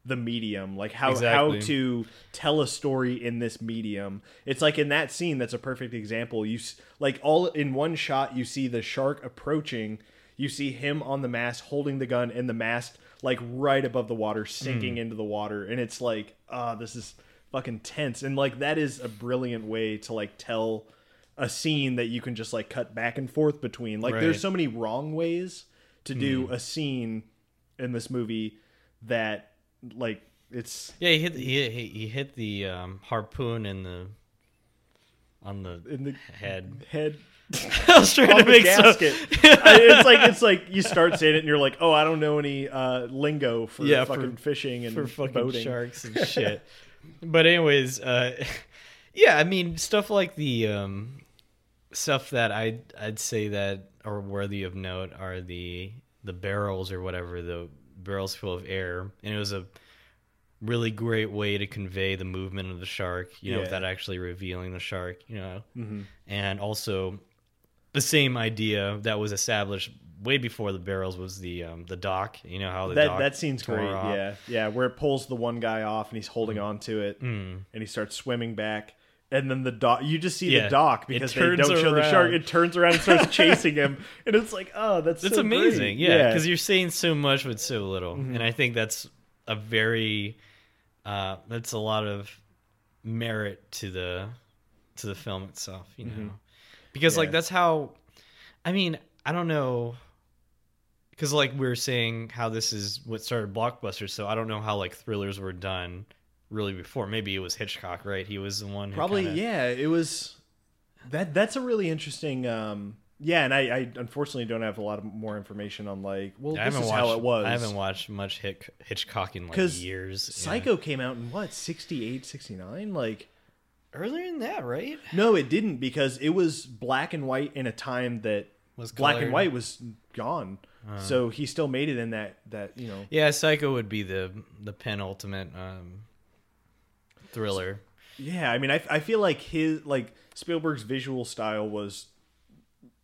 the medium, like how how to tell a story in this medium. It's like in that scene that's a perfect example. You like all in one shot you see the shark approaching, you see him on the mast holding the gun and the mast like right above the water sinking Hmm. into the water and it's like ah this is fucking tense and like that is a brilliant way to like tell a scene that you can just like cut back and forth between. Like Right. there's so many wrong ways to do Hmm. a scene in this movie that like it's Yeah, he hit he he, he hit the um, harpoon in the on the in the head. head I was trying to the make gasket. I- it's like it's like you start saying it and you're like, oh, I don't know any uh, lingo for Yeah, for- fucking fishing and for fucking boating. sharks and shit. But anyways, uh, yeah, I mean stuff like the um, stuff that I I'd say that are worthy of note are the the barrels or whatever the barrels full of air, and it was a really great way to convey the movement of the shark, you know, Yeah. without actually revealing the shark, you know, Mhm. and also the same idea that was established way before the barrels was the um, the dock. You know how the That dock that scene's great. off. Yeah, yeah, where it pulls the one guy off and he's holding on to it, Mm. and he starts swimming back. And then the dock, you just see Yeah. the dock because they don't show the shark. It turns around and starts chasing him, and it's like, oh, that's It's so amazing, great. yeah, because you're seeing so much with so little, Mm-hmm. and I think that's a very uh, that's a lot of merit to the to the film itself, you know, because like Mm-hmm. Yeah. that's how. I mean, I don't know, because like we were saying how this is what started blockbusters, so I don't know how like thrillers were done really before. Maybe it was Hitchcock, right? He was the one who probably kinda- yeah it was that that's a really interesting um yeah and I, I unfortunately don't have a lot of more information on like well I this haven't is watched. how it was I haven't watched much Hitch, Hitchcock in like years. yeah. psycho came out in what 68 69 like earlier than that, right? no it didn't because it was black and white in a time that Was black and white was gone so he still made it in that that you know Yeah, Psycho would be the the penultimate um, thriller. yeah i mean I, I feel like his like spielberg's visual style was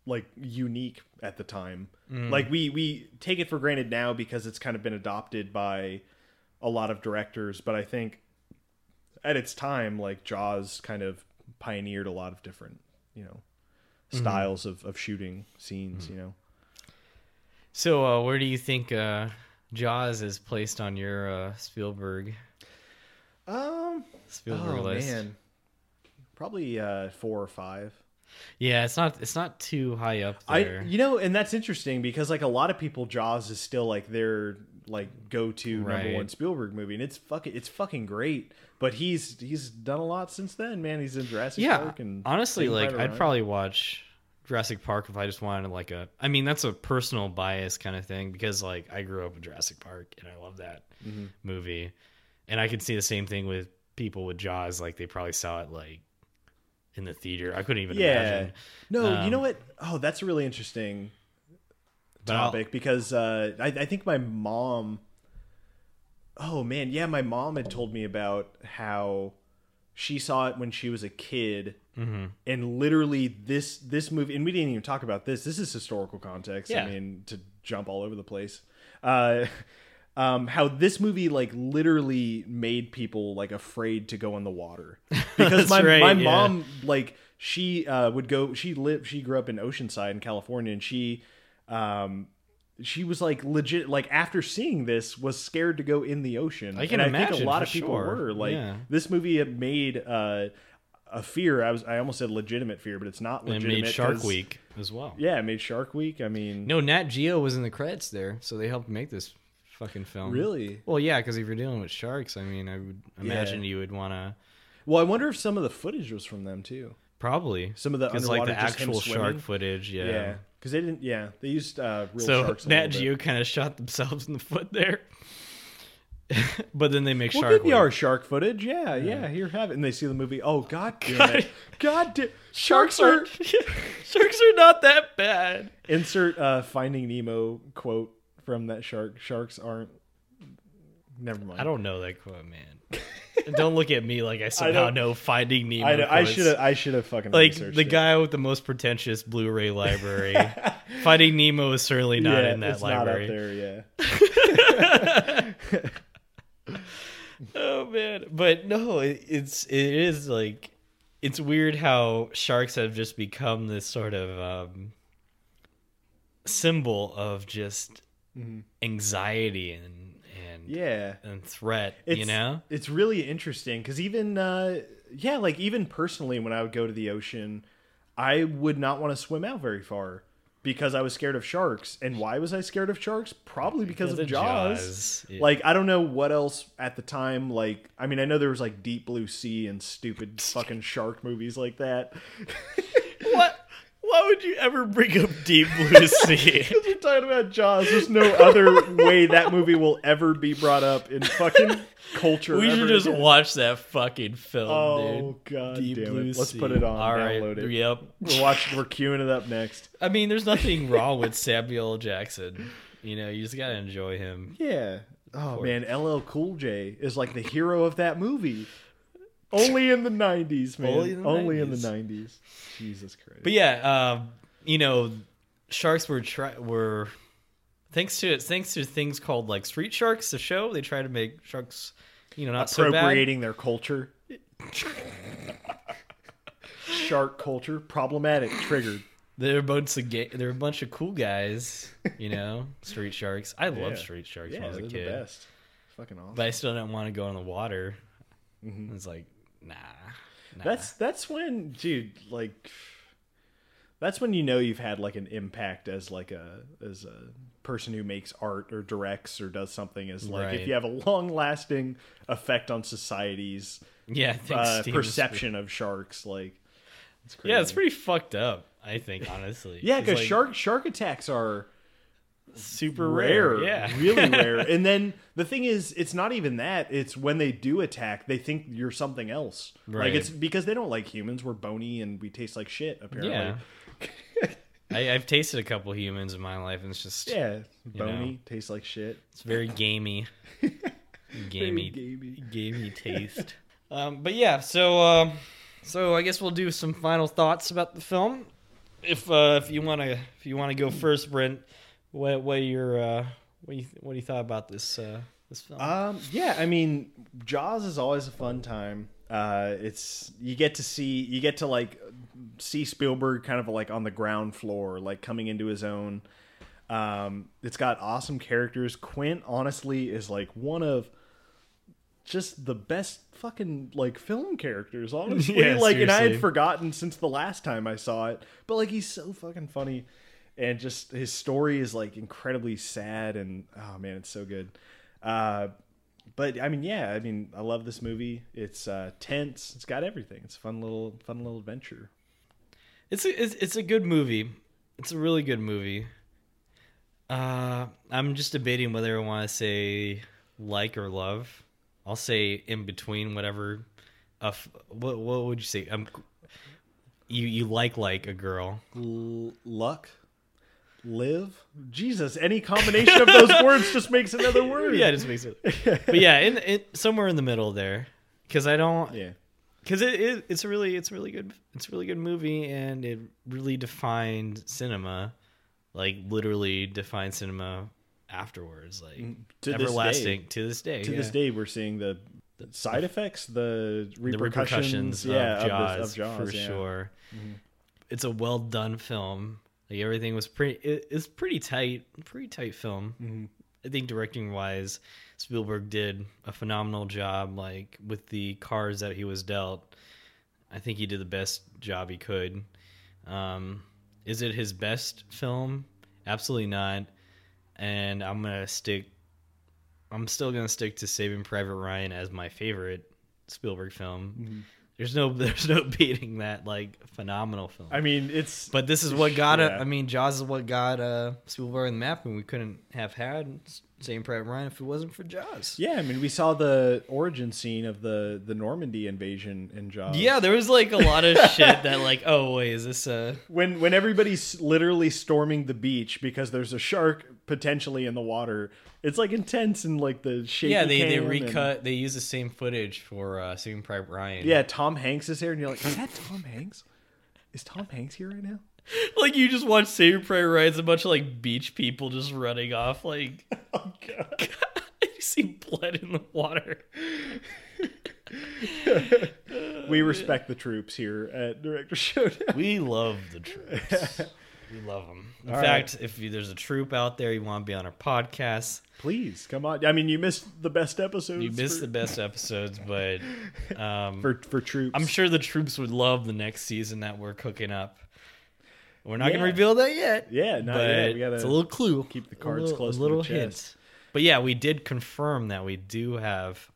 like unique at the time like we we take it for granted now because it's kind of been adopted by a lot of directors but i think at its time, like Jaws kind of pioneered a lot of different, you know, Mm-hmm. styles of, of shooting scenes, you know. So, uh, where do you think uh, Jaws is placed on your uh, Spielberg Um, Spielberg oh list? man, probably uh, four or five. Yeah, it's not it's not too high up I, there. you know, and that's interesting because like a lot of people, Jaws is still like their like go to number one Spielberg movie, and it's fucking it's fucking great. But he's he's done a lot since then, man. He's in Jurassic yeah, Park and honestly, like I'd probably watch Jurassic Park if I just wanted like a. I mean, that's a personal bias kind of thing because like I grew up with Jurassic Park and I love that Mm-hmm. movie, and I could see the same thing with people with Jaws. Like they probably saw it like in the theater. I couldn't even yeah. imagine. No, you Um, know what? Oh, that's a really interesting topic because uh, I, I think my mom. Oh man, yeah, my mom had told me about how she saw it when she was a kid, Mm-hmm. and literally this this movie, and we didn't even talk about this. This is historical context. Yeah. I mean, to jump all over the place. Uh, um, how this movie like literally made people like afraid to go in the water because my right, my yeah. mom like she uh, would go. She lived. She grew up in Oceanside in California, and she um she was like legit like after seeing this was scared to go in the ocean I can and i think a lot of people sure. were like Yeah. this movie had made uh a fear i was i almost said legitimate fear but it's not And it legitimate made Shark Week as well. yeah it made shark week i mean No, Nat Geo was in the credits there, so they helped make this fucking film. really Well, yeah, because if you're dealing with sharks, I mean, I would imagine Yeah. you would want to well i wonder if some of the footage was from them too probably some of the because like underwater the actual shark footage. Yeah. yeah because they didn't yeah they used uh real so sharks a Nat. Geo kind of shot themselves in the foot there, but then they make Well, shark. give our shark footage. Yeah, yeah, here have it. And they see the movie. Oh God damn it! God damn, sharks are. sharks are not that bad. Insert uh, Finding Nemo quote from that shark. Sharks aren't. Never mind. I don't know that quote, man. don't look at me like I somehow don't- know Finding Nemo. I, I should have. I should have fucking like the it. guy with the most pretentious Blu-ray library. Finding Nemo is certainly not yeah, in that it's library. There. Yeah. Oh man, but no, it, it's it is like it's weird how sharks have just become this sort of um, symbol of just anxiety and and Yeah. and threat. It's, you know, it's really interesting because even uh, yeah, like even personally, when I would go to the ocean, I would not want to swim out very far because I was scared of sharks. And why was I scared of sharks? Probably because, of of Jaws. Jaws, yeah. Like I don't know what else at the time. Like I mean, I know there was like Deep Blue Sea and stupid fucking shark movies like that. what? Why would you ever bring up Deep Blue Sea? Because we're talking about Jaws. There's no other way that movie will ever be brought up in fucking culture. we should just again. watch that fucking film, Oh dude. god Deep damn Blue it! Let's put it on. All right. download it. Yep. We're watching. We're queuing it up next. I mean, there's nothing wrong with Samuel Jackson. You know, you just gotta enjoy him. Yeah. Oh man, LL Cool J is like the hero of that movie. Only in the '90s, man. Only Only in in the the, 90s. 90s. Jesus Christ. But yeah, um, you know, sharks were try- were thanks to thanks to things called like Street Sharks, the show. They try to make sharks, you know, not so appropriating their culture. Shark culture problematic triggered. They're a bunch of ga- they're a bunch of cool guys, you know. Street Sharks. I Yeah. love Street Sharks Yeah, when I was a the kid, best. Fucking awesome. but I still didn't want to go in the water. Mhm. It's like, nah, nah. That's that's when, dude, like that's when you know you've had like an impact as like a as a person who makes art or directs or does something as like Right. if you have a long lasting effect on society's yeah. Uh, perception of sharks, like it's. Yeah, it's pretty fucked up. I think honestly. Yeah, because like shark shark attacks are super rare, rare. Yeah, really rare. And then the thing is, it's not even that. It's when they do attack, they think you're something else. Right. Like it's because they don't like humans. We're bony and we taste like shit. Apparently, Yeah. I, I've tasted a couple humans in my life, and it's just Yeah, bony, know. tastes like shit. it's very gamey, gamey, gamey. gamey taste. um, but yeah, so um, so I guess we'll do some final thoughts about the film. If uh, if you want to if you want to go first, Brent, what what your uh, what you what do you thought about this uh, this film? Um, yeah, I mean, Jaws is always a fun time. Uh, it's you get to see you get to like see Spielberg kind of like on the ground floor, like coming into his own. Um, it's got awesome characters. Quint honestly is like one of just the best fucking like film characters honestly Yeah, like and i had forgotten since the last time i saw it but like he's so fucking funny and just his story is like incredibly sad and oh man it's so good uh but i mean yeah i mean i love this movie it's uh tense it's got everything it's a fun little fun little adventure It's a it's, it's a good movie. It's a really good movie. Uh, I'm just debating whether I want to say like or love. I'll say in between whatever. Uh, what what would you say? Um, you you like like a girl. L- luck live jesus any combination of those words just makes another word Yeah, it just makes it. But yeah, in, in somewhere in the middle there, because I don't. yeah because it, it it's a really it's a really good it's a really good movie and it really defined cinema like literally defined cinema afterwards like Mm, to this everlasting day. to this day to yeah. this day we're seeing the side effects the the repercussions, repercussions yeah of, of, Jaws, of Jaws for yeah. sure Mhm. it's a well done film like everything was pretty it, it's pretty tight pretty tight film Mhm. I think directing wise, Spielberg did a phenomenal job. Like with the cards that he was dealt, I think he did the best job he could. Um, is it his best film? Absolutely not. And I'm gonna stick. I'm still gonna stick to Saving Private Ryan as my favorite Spielberg film. Mhm. There's no, there's no beating that like phenomenal film. i mean it's But this is what got. Yeah. I mean, Jaws is what got uh, Spielberg on the map, and we couldn't have had Saving Private Ryan if it wasn't for Jaws. yeah i mean we saw the origin scene of the the normandy invasion in jaws Yeah, there was like a lot of shit that like, oh wait, is this uh when when everybody's literally storming the beach because there's a shark potentially in the water it's like intense and like the shaky Yeah, they they cam and- recut they use the same footage for uh Saving Private Ryan. yeah tom hanks is here and you're like is that tom hanks is tom hanks here right now Like you just watch Saving Private Ryan, it's a bunch of like beach people just running off like oh god you see blood in the water. we respect the troops here at director showdown We love the troops. We love them. In All fact, if you, there's a troop out there you want to be on our podcast, please come on i mean you missed the best episodes you missed for, the best episodes, but um, for for troops I'm sure the troops would love the next season that we're cooking up. We're not Yeah. gonna reveal that yet. yeah not yet. we gotta it's a little clue. keep the cards little- close a to little the hint. chest. But yeah, we did confirm that we do have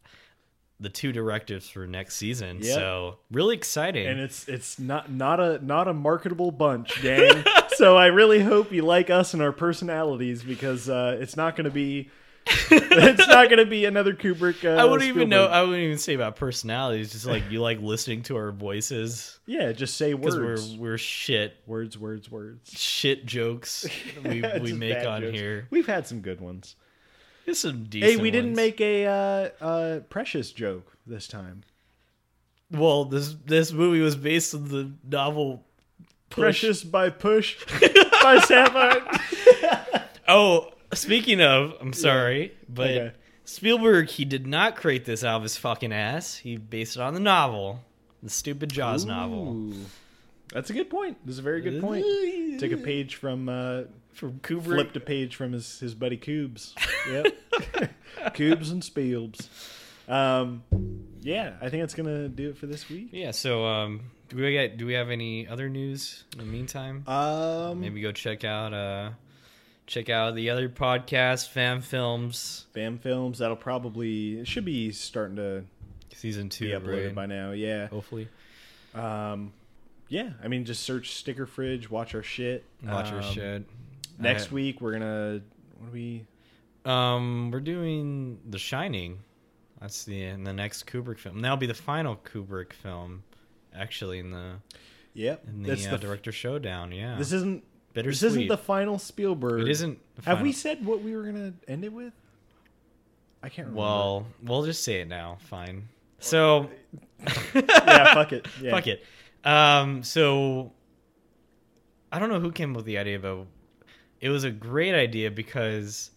the two directives for next season. Yep. So really exciting. and it's it's not not a not a marketable bunch, gang. so I really hope you like us and our personalities because uh, it's not going to be it's not going to be another Kubrick. Uh, I wouldn't even know. I wouldn't even say about personalities. Just like you like listening to our voices yeah, just say words, we're we're shit words, words, words. shit jokes we we make on jokes. here. We've had some good ones. There's some decent. Hey, we didn't make a uh, uh, precious joke this time. Well, this this movie was based on the novel Push. Precious by Push by Sapphire. Oh, speaking of, I'm sorry, but Okay. Spielberg he did not create this out of his fucking ass. He based it on the novel, the stupid Jaws novel That's a good point. This is a very good point. Took a page from uh, from Kubrick. flipped a page from his, his buddy Cubes. Yep. Cubes and Spielbs. Um, yeah, I think that's gonna do it for this week. Yeah. So, um, do we get? Do we have any other news in the meantime? Um, Maybe go check out uh, check out the other podcast, Fan Films, Fam Films. That'll probably should be starting to season two, be uploaded right? by now. Yeah. Hopefully, Um, yeah. I mean, just search Sticker Fridge. Watch our shit. watch our Um, shit. Next week we're gonna. What do we? Um, we're doing The Shining. That's the the next Kubrick film. That'll be the final Kubrick film, actually in the Yep. in the, that's uh, the. director showdown. Yeah, this isn't. Bittersweet. This isn't the final Spielberg. It isn't. the Have we said what we were gonna end it with? I can't remember. Well, we'll just say it now. Fine. So, yeah, fuck it. Yeah. fuck it. Um, so I don't know who came up with the idea, but it was a great idea because,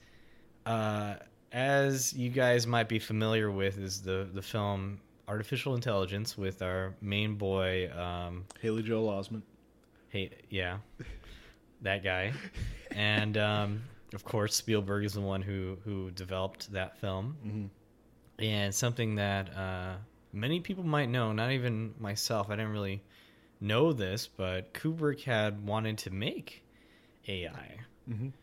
uh, as you guys might be familiar with, is the the film artificial intelligence with our main boy. Um, Haley Joel Osment. hey, yeah, that guy, and um, of course Spielberg is the one who who developed that film, Mm-hmm. and something that uh, many people might know. Not even myself. I didn't really know this, but Kubrick had wanted to make AI.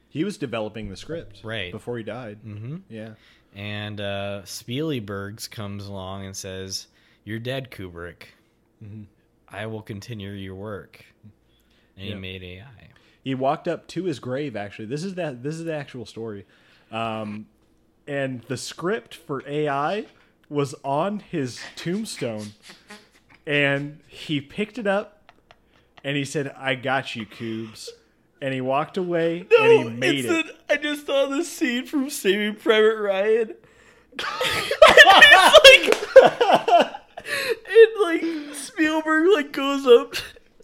He was developing the script Right. before he died. Mm-hmm. Yeah. And uh, Spielbergs comes along and says, "You're dead, Kubrick. Mhm. I will continue your work." And he made AI. He walked up to his grave. Actually, this is that. This is the actual story. Um, and the script for AI was on his tombstone, and he picked it up, and he said, "I got you, Cubes." And he walked away, and he made it. I just saw this scene from Saving Private Ryan. and like Spielberg like goes up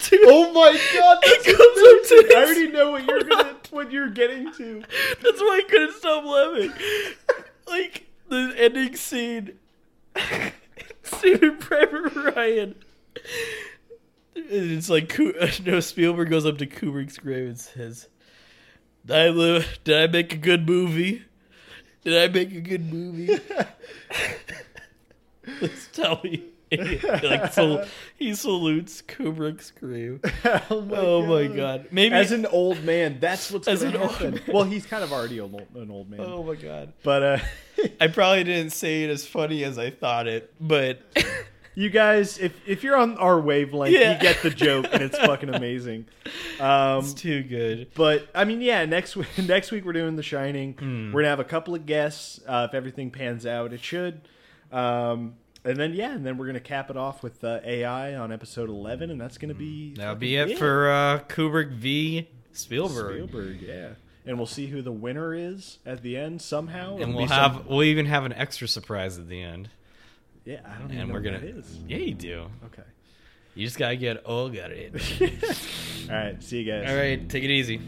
to Oh my god! That's It goes up to I already know what you're gonna, what you're getting to. That's why I couldn't stop laughing. like the ending scene, Saving Private Ryan. It's like no Spielberg goes up to Kubrick's grave and says, "Did I live? Did I make a good movie? Did I make a good movie? Please tell me." like sal- he salutes Kubrick's grave. oh my, Oh my god! Maybe As an old man, that's what's As gonna an old happen. Well, he's kind of already an old, an old man. oh my god! But uh, I probably didn't say it as funny as I thought it, but you guys, if if you're on our wavelength, Yeah. you get the joke, and it's fucking amazing. Um, it's too good. but I mean, yeah, next week next week we're doing The Shining. Hmm. We're gonna have a couple of guests uh, if everything pans out. It should. Um, and then yeah, and then we're gonna cap it off with uh, AI on episode eleven, and that's gonna be That'll be fucking it for uh, Kubrick v. Spielberg. Spielberg. Yeah, and we'll see who the winner is at the end somehow. And It'll we'll have some- we'll even have an extra surprise at the end. yeah, I don't even know we're gonna that is. Yeah, you do. Okay. You just gotta get got it. All right. See you guys. All right, take it easy.